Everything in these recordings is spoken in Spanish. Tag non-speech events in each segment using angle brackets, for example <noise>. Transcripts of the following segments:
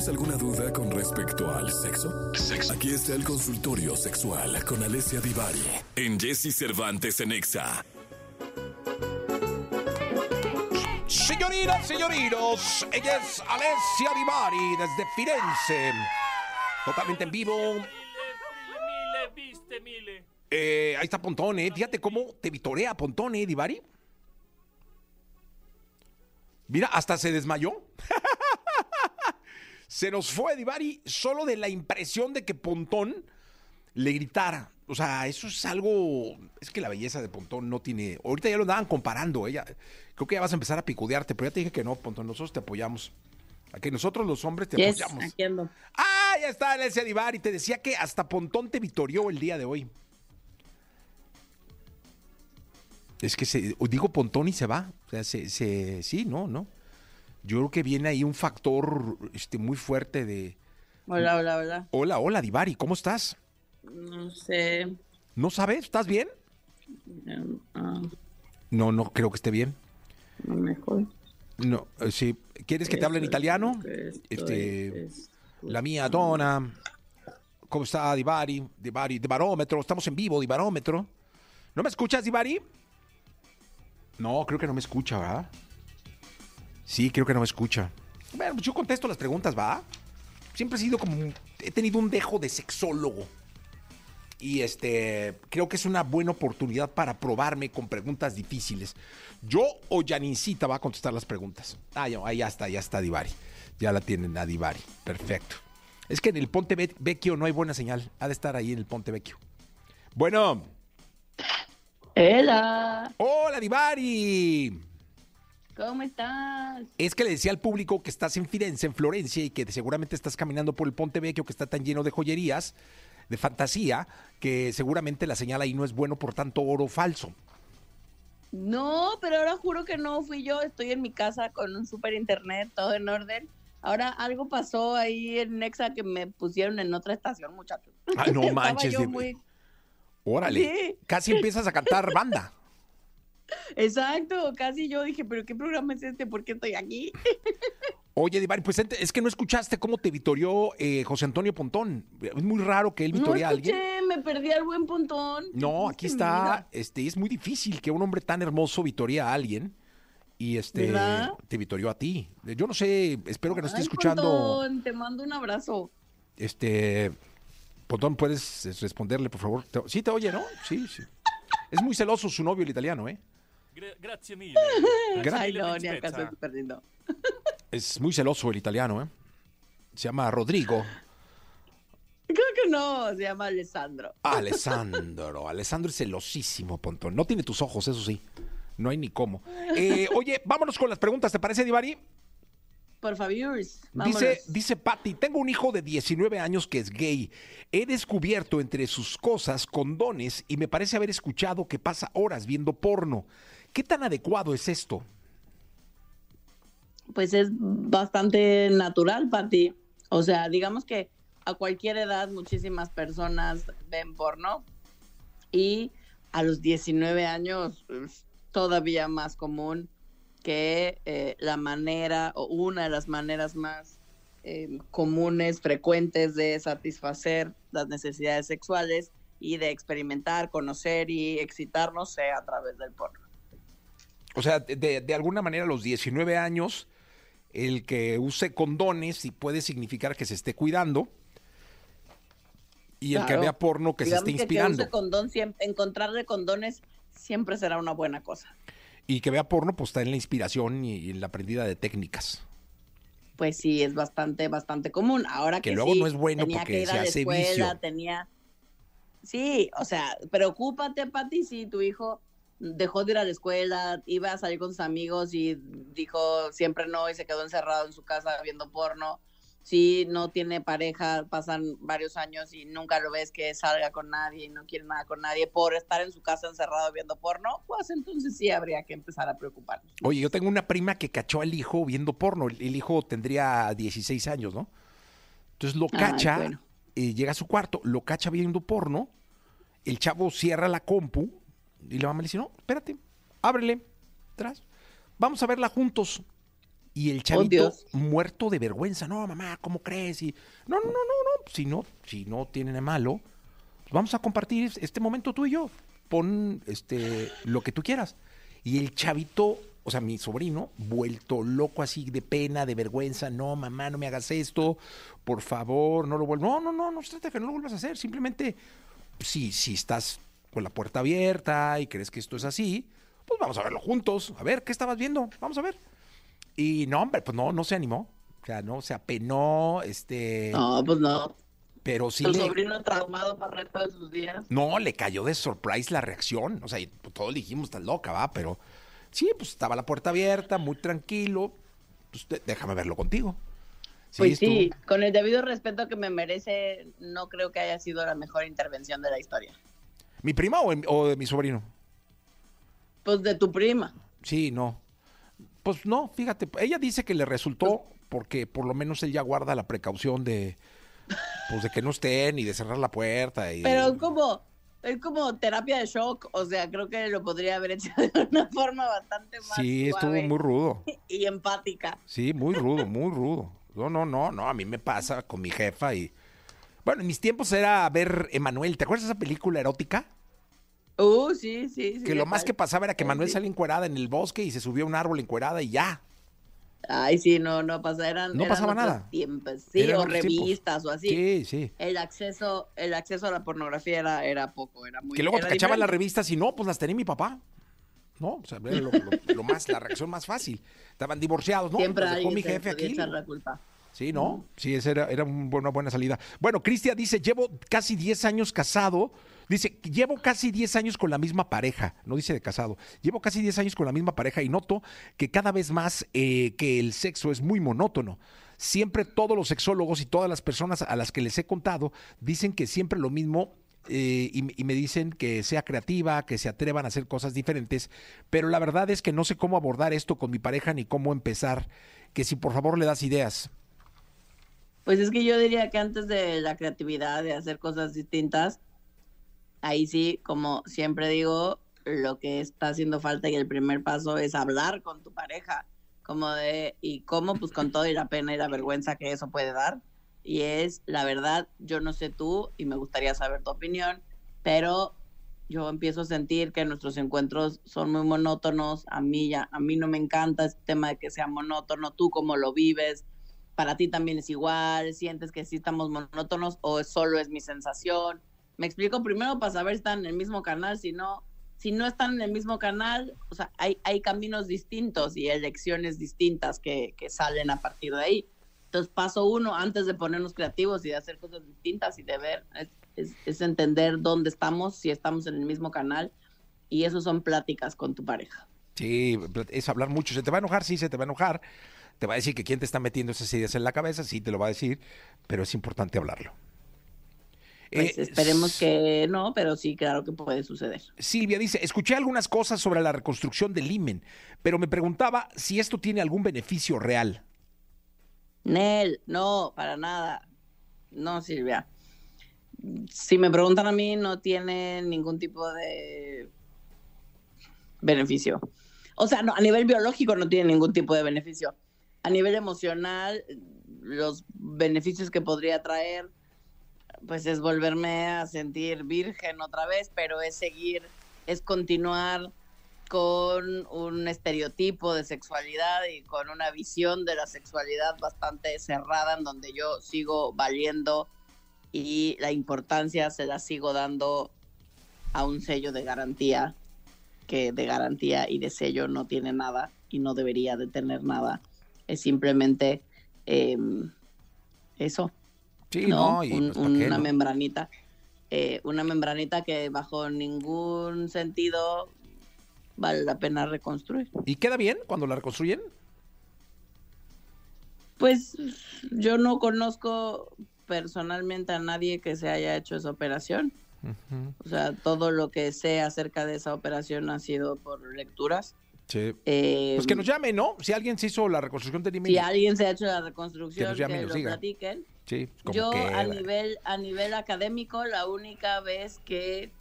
¿Tienes alguna duda con respecto al sexo? Aquí está el consultorio sexual con Alessia Divari en Jesse Cervantes en Exa. Señoritas, señoritos, ella es Alessia Divari desde Firenze. Totalmente en vivo. Eh, ahí está Pontón, ¿eh? Fíjate cómo te vitorea Pontón, ¿eh, Divari? Mira, hasta se desmayó. <laughs> se nos fue Divari solo de la impresión de que Pontón le gritara. O sea, eso es algo. Es que la belleza de Pontón no tiene. Ahorita ya lo andaban comparando. Ella, creo que ya vas a empezar a picudearte, pero ya te dije que no, Pontón. Nosotros te apoyamos. Aquí nosotros los hombres te Yes, apoyamos. aquí ando. Ah, ya está Alessia Divari. Te decía que hasta Pontón te vitorió el día de hoy. Es que se, digo Pontón y se va. O sea, se, se- sí, no, no. Yo creo que viene ahí un factor este, muy fuerte de. Hola, hola, hola. Hola, hola, Divari, ¿cómo estás? No sé. ¿No sabes? ¿Estás bien? em, ah, No, no creo que esté bien. no mejor. No, eh, sí. ¿Quieres que te hable en italiano? Este, es- la mía dona. ¿Cómo está, Divari? Divari, de barómetro. Estamos en vivo, Dibarómetro. ¿No me escuchas, Divari? No, creo que no me escucha, ¿verdad? Sí, creo que no me escucha. Bueno, pues yo contesto las preguntas, ¿va? Siempre he sido como... un- He tenido un dejo de sexólogo. Y este, creo que es una buena oportunidad para probarme con preguntas difíciles. Yo o Janincita va a contestar las preguntas. Ah, ya, ahí ya está, ya está Divari. Ya la tienen a Divari. Perfecto. Es que en el Ponte Ve- Vecchio no hay buena señal. Ha de estar ahí en el Ponte Vecchio. Bueno. Hola, Hola, Divari. ¿Cómo estás? Es que le decía al público que estás en Firenze, en Florencia, y que seguramente estás caminando por el Ponte Vecchio, que está tan lleno de joyerías, de fantasía, que seguramente la señal ahí no es bueno por tanto oro falso. No, pero ahora juro que no fui yo. Estoy en mi casa con un super internet, todo en orden. Ahora algo pasó ahí en Nexa que me pusieron en otra estación, muchachos. Ay, no <laughs> Estaba manches. yo de- muy- Órale. Sí. Casi empiezas a cantar banda. Exacto, casi yo dije, pero ¿qué programa es este? ¿Por qué estoy aquí? Oye, Divari, pues es que no escuchaste cómo te vitorió eh, José Antonio Pontón. Es muy raro que él No vitorie a alguien. escuché, me perdí al buen puntón. No, aquí está. Este, es muy difícil que un hombre tan hermoso vitorie a alguien y este ¿Verdad? te vitorió a ti. Yo no sé, espero que no esté escuchando. Pontón, te mando un abrazo. Este, Pontón, ¿puedes responderle, por favor? Sí te oye, ¿no? Sí, sí. Es muy celoso su novio, el italiano, ¿eh? Gra- grazie mille. Gra- Ay, mille, no, ni principessa. acaso estoy perdiendo. Es muy celoso el italiano, ¿eh? Se llama Rodrigo. Creo que no, se llama Alessandro. Alessandro. Alessandro es celosísimo, Pontón. No tiene tus ojos, eso sí. No hay ni cómo. Eh, oye, vámonos con las preguntas, ¿te parece, Divari? Por favor, Dice, dice Patty, tengo un hijo de 19 años que es gay. He descubierto entre sus cosas condones y me parece haber escuchado que pasa horas viendo porno. ¿Qué tan adecuado es esto? Pues es bastante natural para. O sea, digamos que a cualquier edad muchísimas personas ven porno y a los 19 años todavía más común que eh, la manera o una de las maneras más eh, comunes, frecuentes de satisfacer las necesidades sexuales y de experimentar, conocer y excitarnos sea a través del porno. O sea, de, de alguna manera a los 19 años, el que use condones y puede significar que se esté cuidando. Y el que vea porno que Digamos se esté inspirando. Que use condón, siempre, encontrarle condones siempre será una buena cosa. Y que vea porno, pues está en la inspiración y, y en la aprendida de técnicas. Pues sí, es bastante, bastante común. Ahora Que que, luego sí, no es bueno tenía porque que ir se a la hace escuela, vicio. tenía... Sí, o sea, preocúpate, Pati, si tu hijo dejó de ir a la escuela, iba a salir con sus amigos y dijo siempre no y se quedó encerrado en su casa viendo porno. Si no tiene pareja, pasan varios años y nunca lo ves que salga con nadie y no quiere nada con nadie por estar en su casa encerrado viendo porno, pues entonces sí habría que empezar a preocuparnos. Oye, yo tengo una prima que cachó al hijo viendo porno. El, el hijo tendría 16 años, ¿no? Entonces lo Ay, cacha, bueno. eh, llega a su cuarto, lo cacha viendo porno. El chavo cierra la compu y la mamá le dice, no, espérate, ábrele, atrás. Vamos a verla juntos. Y el chavito Dios. muerto de vergüenza. No, mamá, ¿cómo crees? Y, no, no, no, no, no. Si no, si no tiene de malo, pues vamos a compartir este momento tú y yo. Pon este lo que tú quieras. Y el chavito, o sea, mi sobrino, vuelto loco así de pena, de vergüenza. No, mamá, no me hagas esto. Por favor, no lo vuelvas. No, no, no, no se trata de que no lo vuelvas a hacer. Simplemente, si, si estás con la puerta abierta y crees que esto es así, pues vamos a verlo juntos. A ver, ¿qué estabas viendo? Vamos a ver. Y no, hombre, pues no, no se animó. O sea, no, se apenó, este, No, pues no. pero sí Tu le, sobrino traumado para el resto de sus días. no, le cayó de surprise la reacción. O sea, y todos le dijimos, estás loca, va, pero sí, pues estaba la puerta abierta, muy tranquilo. Pues déjame verlo contigo. Pues estuvo- sí, con el debido respeto que me merece, no creo que haya sido la mejor intervención de la historia. ¿Mi prima o, o de mi sobrino? Pues de tu prima. Sí, no. Pues no, fíjate, ella dice que le resultó porque por lo menos él ya guarda la precaución de pues de que no estén y de cerrar la puerta y Pero es como, es como terapia de shock, o sea, creo que lo podría haber hecho de una forma bastante más Sí, estuvo muy rudo. y empática. Sí, muy rudo, muy rudo. No, no, no, no, a mí me pasa con mi jefa y bueno, en mis tiempos era ver Emanuel, ¿te acuerdas de esa película erótica? Uh, sí, sí, sí. que lo más que pasaba era que Manuel sí. salía encuerada en el bosque y se subió a un árbol encuerada y ya. Ay, sí, no, no pasa, eran, No eran pasaba nada. tiempos, sí, Eran o tiempos. revistas o así. Sí, sí. El acceso, el acceso a la pornografía era, era poco, era muy Que luego te cachaban las revistas y no, pues las tenía mi papá. No, o sea, era lo, lo- lo más, la reacción más fácil. Estaban divorciados, ¿no? Siempre dejó mi jefe aquí. echar la culpa. Sí, ¿no? Sí, esa era, era un- una buena salida. Bueno, Cristian dice, llevo casi 10 años casado. Dice, llevo casi 10 años con la misma pareja. No dice de casado. Llevo casi 10 años con la misma pareja y noto que cada vez más eh, que el sexo es muy monótono. Siempre todos los sexólogos y todas las personas a las que les he contado dicen que siempre lo mismo eh, y me dicen que sea creativa, que se atrevan a hacer cosas diferentes, pero la verdad es que no sé cómo abordar esto con mi pareja ni cómo empezar. Que si por favor le das ideas. Pues es que yo diría que antes de la creatividad, de hacer cosas distintas, ahí sí, como siempre digo, lo que está haciendo falta y el primer paso es hablar con tu pareja, como de, y cómo, pues con todo y la pena y la vergüenza que eso puede dar. Y es, la verdad, yo no sé tú y me gustaría saber tu opinión, pero yo empiezo a sentir que nuestros encuentros son muy monótonos, a mí ya, a mí no me encanta este tema de que sea monótono, tú cómo lo vives, para ti también es igual, sientes que sí estamos monótonos o solo es mi sensación. Me explico primero para saber si están en el mismo canal, si no, si no están en el mismo canal, o sea, hay, hay caminos distintos y elecciones distintas que, que salen a partir de ahí. Entonces, paso uno, antes de ponernos creativos y de hacer cosas distintas y de ver, es, es- entender dónde estamos, si estamos en el mismo canal, y eso son pláticas con tu pareja. Sí, es hablar mucho. ¿Se te va a enojar? Sí, se te va a enojar. Te va a decir que quién te está metiendo esas ideas en la cabeza, sí, te lo va a decir, pero es importante hablarlo. Pues Eh, esperemos que no, pero sí, claro que puede suceder. Silvia dice, escuché algunas cosas sobre la reconstrucción del imen, pero me preguntaba si esto tiene algún beneficio real. Nel, no, para nada. No, Silvia. Si me preguntan a mí, no tiene ningún tipo de beneficio. O sea, no, a nivel biológico no tiene ningún tipo de beneficio. A nivel emocional, los beneficios que podría traer, pues es volverme a sentir virgen otra vez, pero es seguir, es continuar con un estereotipo de sexualidad y con una visión de la sexualidad bastante cerrada en donde yo sigo valiendo y la importancia se la sigo dando a un sello de garantía que de garantía y de sello no tiene nada y no debería de tener nada. Es simplemente eh, eso, Sí, ¿no? no, y Un- pues, ¿pa' qué, una no? membranita. eh, una membranita que bajo ningún sentido vale la pena reconstruir. ¿Y queda bien cuando la reconstruyen? Pues yo no conozco personalmente a nadie que se haya hecho esa operación. O sea, todo lo que sé acerca de esa operación ha sido por lecturas. Sí. Eh, Pues que nos llame, ¿no? Si alguien se hizo la reconstrucción del imen. si alguien se ha hecho la reconstrucción, Que nos que lo platiquen. Sí, como Yo que a nivel a nivel académico la única vez que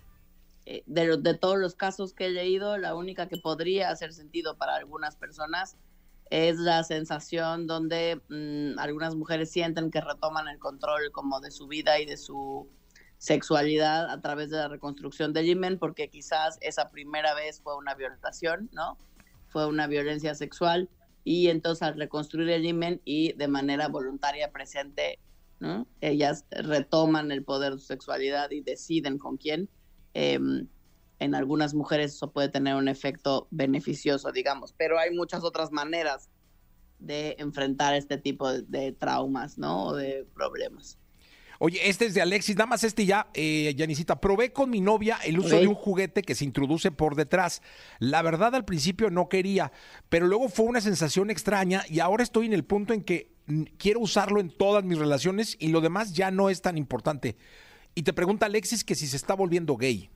eh, de, los- de todos los casos que he leído la única que podría hacer sentido para algunas personas es la sensación donde mm, algunas mujeres sienten que retoman el control como de su vida y de su sexualidad a través de la reconstrucción del himen, porque quizás esa primera vez fue una violación, ¿no? Fue una violencia sexual y entonces al reconstruir el himen y de manera voluntaria presente, ¿no? Ellas retoman el poder de su sexualidad y deciden con quién. Em, en algunas mujeres eso puede tener un efecto beneficioso, digamos, pero hay muchas otras maneras de enfrentar este tipo de, de traumas, ¿no? O de problemas. Oye, este es de Alexis, nada más este ya, eh, Yanisita. Probé con mi novia el uso de un juguete que se introduce por detrás. La verdad, al principio no quería, pero luego fue una sensación extraña y ahora estoy en el punto en que quiero usarlo en todas mis relaciones y lo demás ya no es tan importante. Y te pregunta Alexis que si se está volviendo gay.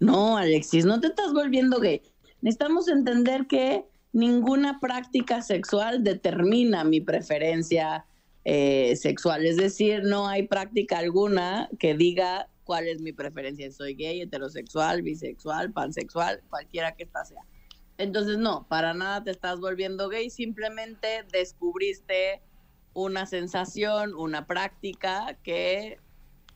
No, Alexis, no te estás volviendo gay. Necesitamos entender que ninguna práctica sexual determina mi preferencia eh, sexual. Es decir, no hay práctica alguna que diga cuál es mi preferencia. Soy gay, heterosexual, bisexual, pansexual, cualquiera que esta sea. Entonces, no, para nada te estás volviendo gay, simplemente descubriste una sensación, una práctica que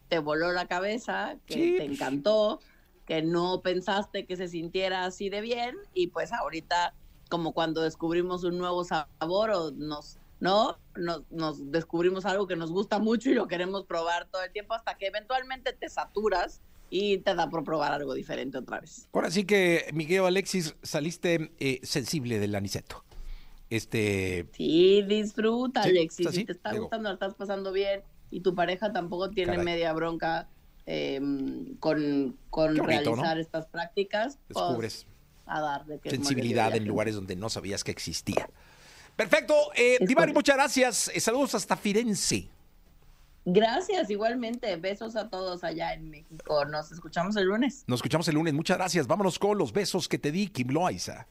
te voló la cabeza, que Sí, te pues. encantó, que no pensaste que se sintiera así de bien y pues ahorita como cuando descubrimos un nuevo sabor o nos no nos, nos descubrimos algo que nos gusta mucho y lo queremos probar todo el tiempo hasta que eventualmente te saturas y te da por probar algo diferente otra vez. Ahora sí que, Miguel Alexis, saliste eh, sensible del aniceto. Este, Sí, disfruta, Sí, Alexis. si te está digo. gustando, la estás pasando bien y tu pareja tampoco tiene Caray. media bronca eh, con, con bonito, realizar ¿no? estas prácticas, pues, descubres a darle que sensibilidad en lugares donde no sabías que existía. Perfecto. Eh, Divari, muchas gracias. Eh, saludos hasta Firenze. Gracias, igualmente. Besos a todos allá en México. Nos escuchamos el lunes. Nos escuchamos el lunes. Muchas gracias. Vámonos con los besos que te di, Kim Loaiza.